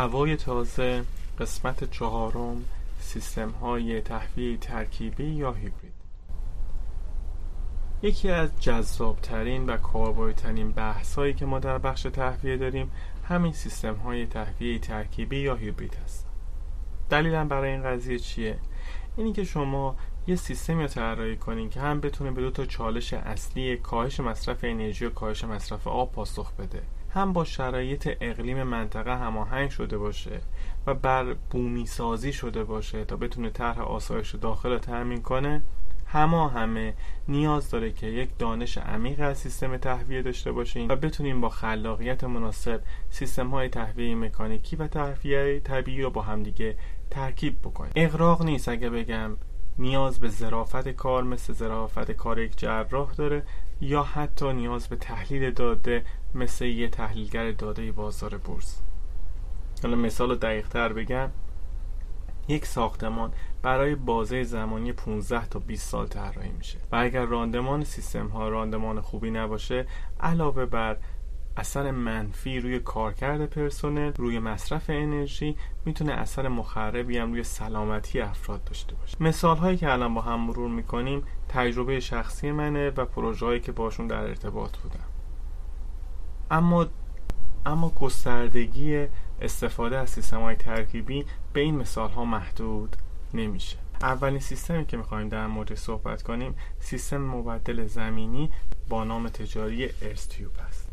هوای تازه قسمت چهارم سیستم های تهویه ترکیبی یا هیبرید. یکی از جذابترین و کاربردترین بحث هایی که ما در بخش تهویه داریم همین سیستم های تهویه ترکیبی یا هیبرید هست. دلیلم برای این قضیه چیه؟ اینی که شما یه سیستمی رو طراحی کنین که هم بتونه به دو تا چالش اصلی کاهش مصرف انرژی و کاهش مصرف آب پاسخ بده. هم با شرایط اقلیم منطقه هماهنگ شده باشه و بر بومی سازی شده باشه تا بتونه طرح آسایش داخل رو تأمین کنه همه همه نیاز داره که یک دانش عمیق از سیستم تهویه داشته باشیم و بتونیم با خلاقیت مناسب سیستم های تهویه مکانیکی و تهویه طبیعی رو با همدیگه ترکیب بکنیم. اقراق نیست اگه بگم نیاز به ظرافت کار مثل ظرافت کار یک جراح داره. یا حتی نیاز به تحلیل داده مثل یه تحلیلگر داده بازار بورس. حالا مثال دقیق تر بگم. یک ساختمان برای بازه زمانی 15 تا 20 سال طراحی میشه. و اگر راندمان سیستم ها راندمان خوبی نباشه علاوه بر اثر منفی روی کارکرد پرسنل روی مصرف انرژی می‌تونه اثر مخربی هم روی سلامتی افراد داشته باشه. مثال هایی که الان با هم مرور می‌کنیم تجربه شخصی منه و پروژه هایی که باشون در ارتباط بودم. اما اما گستردگی استفاده از سیستم های ترکیبی به این مثال ها محدود نمیشه. اولین سیستمی که می‌خوایم در مورد صحبت کنیم سیستم مبدل زمینی با نام تجاری ارستیوب است.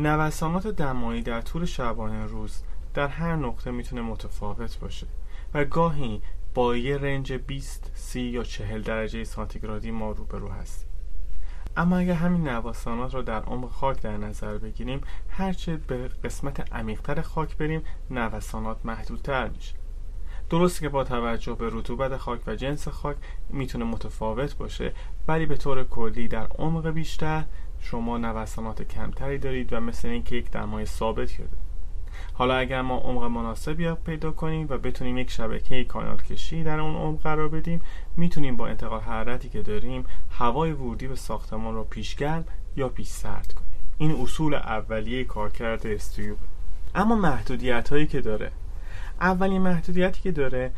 نوسانات دمایی در طول شبانه روز در هر نقطه می‌تونه متفاوت باشه و گاهی با یه رنج 20 30 یا 40 درجه سانتیگرادی ما روبرو هستیم اما اگر همین نوسانات رو در عمق خاک در نظر بگیریم هرچه به قسمت عمیقتر خاک بریم نوسانات محدودتر میشه. درسته که با توجه به رطوبت خاک و جنس خاک می‌تونه متفاوت باشه ولی به طور کلی در عمق بیشتر شما نوسانات کمتری دارید و مثل اینکه یک دمای ثابتی دارید حالا اگر ما عمق مناسبی پیدا کنیم و بتونیم یک شبکه کانال کشی در اون عمق قرار بدیم می‌تونیم با انتقال حرارتی که داریم هوای ورودی به ساختمان رو پیشگرم یا پیش سرد کنیم. این اصول اولیه کارکرد استیوب اما محدودیت هایی که داره. اولین محدودیتی که داره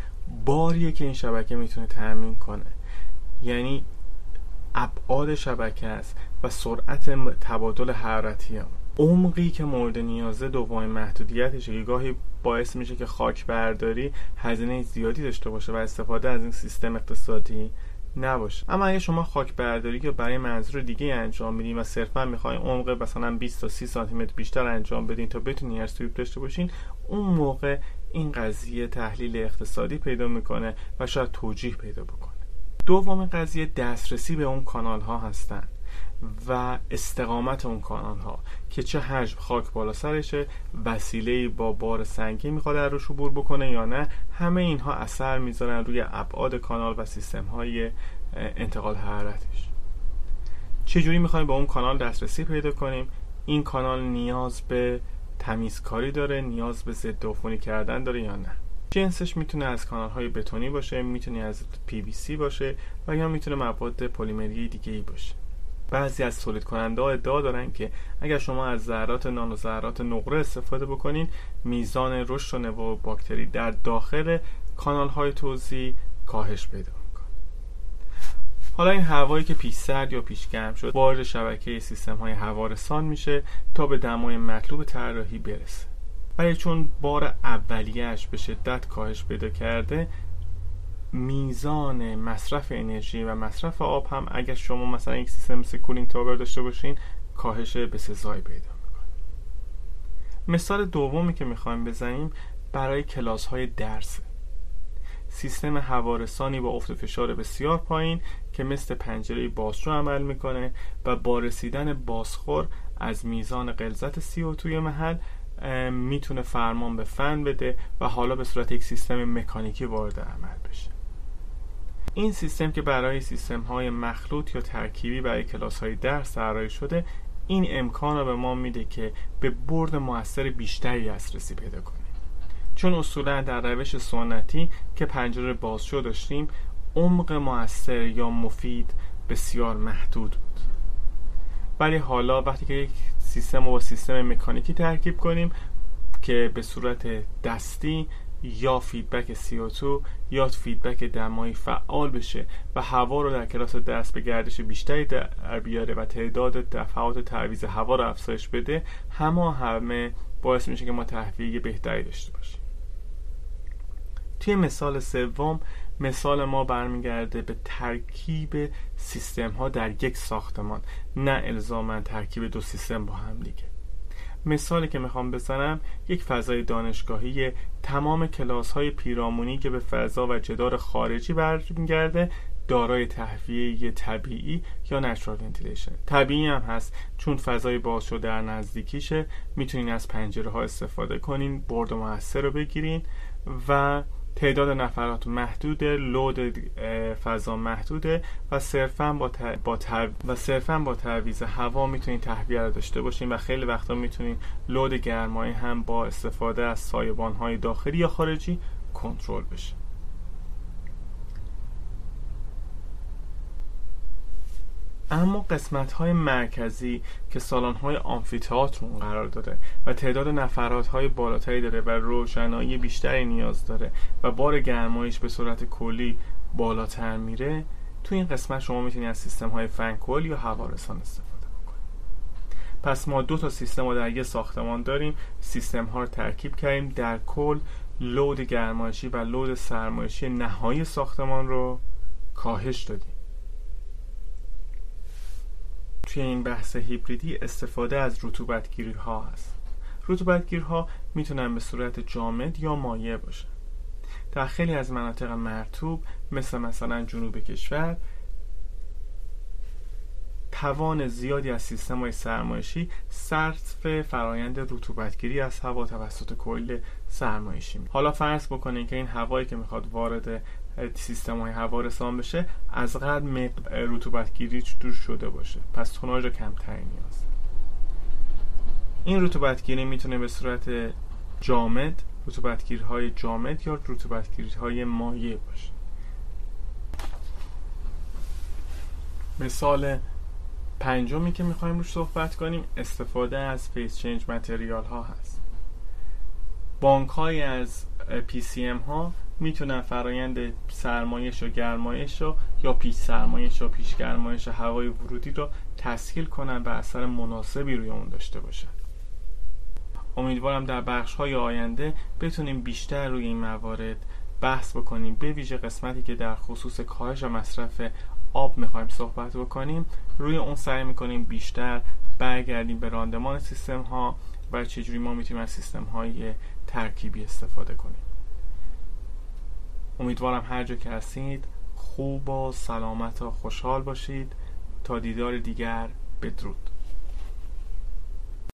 باریه که این شبکه می‌تونه تأمین کنه. یعنی ابعاد شبکه است و سرعت تبادل حرارتی هم. عمقی که مورد نیازه دومین محدودیتشه که گاهی باعث میشه که خاک برداری هزینه زیادی داشته باشه و استفاده از این سیستم اقتصادی نباشه. اما اگه شما خاک برداری که برای منظور دیگه انجام میدین و صرفا می‌خواین عمق مثلا 20 تا 30 سانتی متر بیشتر انجام بدین تا بتونین ارسیوب داشته باشین اون موقع این قضیه تحلیل اقتصادی پیدا می‌کنه و شاید توجیه پیدا بکنه. دوم قضیه دسترسی به اون کانال ها هستن و استقامت اون کانال ها که چه حجم خاک بالا سرشه وسیله با بار سنگی می‌خواد در روش عبور بکنه یا نه همه اینها اثر می‌ذارن روی ابعاد کانال و سیستم های انتقال حرارتش. چجوری می‌خوایم با اون کانال دسترسی پیدا کنیم؟ این کانال نیاز به تمیزکاری داره نیاز به ضد کردن داره یا نه؟ جنسش می‌تونه از کانال های بتونی باشه می‌تونه از PVC باشه و یا می‌تونه مواد پلیمری دیگه ای باشه. بعضی از تولید کننده ها ادعا دارن که اگر شما از ذرات نانو ذرات نقره استفاده بکنین میزان رشد و نوا باکتری در داخل کانال های توزیع کاهش پیدا حالا این هوایی که پیش سرد یا پیش گرم شد وارد شبکه سیستم های هوارسان میشه تا به دمای مطلوب طراحی برسه. ولی چون بار اولیهش به شدت کاهش پیدا کرده میزان مصرف انرژی و مصرف آب هم اگر شما مثلا یک سیستم مثل کولینگ تاور داشته باشین کاهش به سزایی پیدا می‌کنه. مثال دومی که می‌خوایم بزنیم برای کلاس های درس. سیستم هوارسانی با افت فشار بسیار پایین که مثل پنجره بازجو عمل می‌کنه و با رسیدن بازخور از میزان غلظت CO توی محل می‌تونه فرمان به فن بده و حالا به صورت یک سیستم مکانیکی وارد عمل بشه. این سیستم که برای سیستم های مخلوط یا ترکیبی برای کلاس های درس طراحی شده این امکان رو به ما میده که به برد موثر بیشتری دسترسی پیدا کنیم. چون اصولا در روش سنتی که پنجره بازشو داشتیم عمق موثر یا مفید بسیار محدود بود. ولی حالا وقتی که یک سیستم با سیستم مکانیکی ترکیب کنیم که به صورت دستی یا فیدبک CO2 یا فیدبک دمایی فعال بشه و هوا رو در کلاس درس به گردش بیشتری در بیاره و تعداد دفعات تعویض هوا رو افزایش بده همه همه باعث میشه که ما تهویه بهتری داشته باشیم. توی مثال سوم مثال ما برمیگرده به ترکیب سیستم ها در یک ساختمان نه الزاما ترکیب دو سیستم با هم دیگه. مثالی که می‌خوام بزنم یک فضای دانشگاهی تمام کلاس های پیرامونی که به فضا و جدار خارجی برمیگرده دارای تهویه طبیعی یا نچرال ونتیلیشن طبیعی هم هست چون فضای باز شده در نزدیکیشه. می‌تونین از پنجره ها استفاده کنین برد موثر رو بگیرین و تعداد نفرات محدوده لود فضا محدوده و صرفا با, با و صرفا با تعویض هوا می‌تونید تهویه رو داشته باشین و خیلی وقتا می‌تونید لود گرمایی هم با استفاده از سایبان های داخلی یا خارجی کنترل بشه اما قسمت های مرکزی که سالن های آمفیتئاتر قرار داره و تعداد نفرات های بالاتری داره و روشنایی بیشتری نیاز داره و بار گرمایش به صورت کلی بالاتر میره تو این قسمت شما می‌تونید از سیستم های فنکل یا هوارسان استفاده بکنید پس ما دو تا سیستم رو در یه ساختمان داریم. سیستم ها رو ترکیب کردیم در کل لود گرمایشی و لود سرمایشی نهایی ساختمان رو کاهش دادیم. توی این بحث هیبریدی استفاده از رطوبتگیری ها هست رطوبتگیر می‌تونن به صورت جامد یا مایع باشن. در خیلی از مناطق مرتوب مثل مثلا جنوب کشور توان زیادی از سیستم های سرمایشی صرف فرایند رطوبتگیری از هوا توسط کل سرمایشی حالا فرض بکنید که این هوایی که می‌خواد وارد سیستم های هوا رسان بشه از قدر رطوبت گیری دور شده باشه. پس توناژ کمتری نیاز. این رطوبت گیری می‌تونه به صورت جامد رطوبت های جامد یا رطوبت های مایع باشه. مثال پنجمی که می‌خوایم روش صحبت کنیم استفاده از فیس چنج متریال ها هست. بانک های از PCM ها می‌تونن فرایند سرمایش و گرمایش رو یا پیش سرمایش و پیش گرمایش هوای ورودی رو تسهیل کنن و اثر مناسبی روی اون داشته باشن امیدوارم در بخش های آینده بتونیم بیشتر روی این موارد بحث بکنیم. به ویژه قسمتی که در خصوص کاهش و مصرف آب می‌خوایم صحبت بکنیم روی اون سعی می‌کنیم بیشتر برگردیم به راندمان سیستم ها و چجوری ما می‌تونیم از سیستم های ترکیبی استفاده کنیم. امیدوارم هر جا که هستید خوب و سلامت و خوشحال باشید. تا دیدار دیگر بدرود.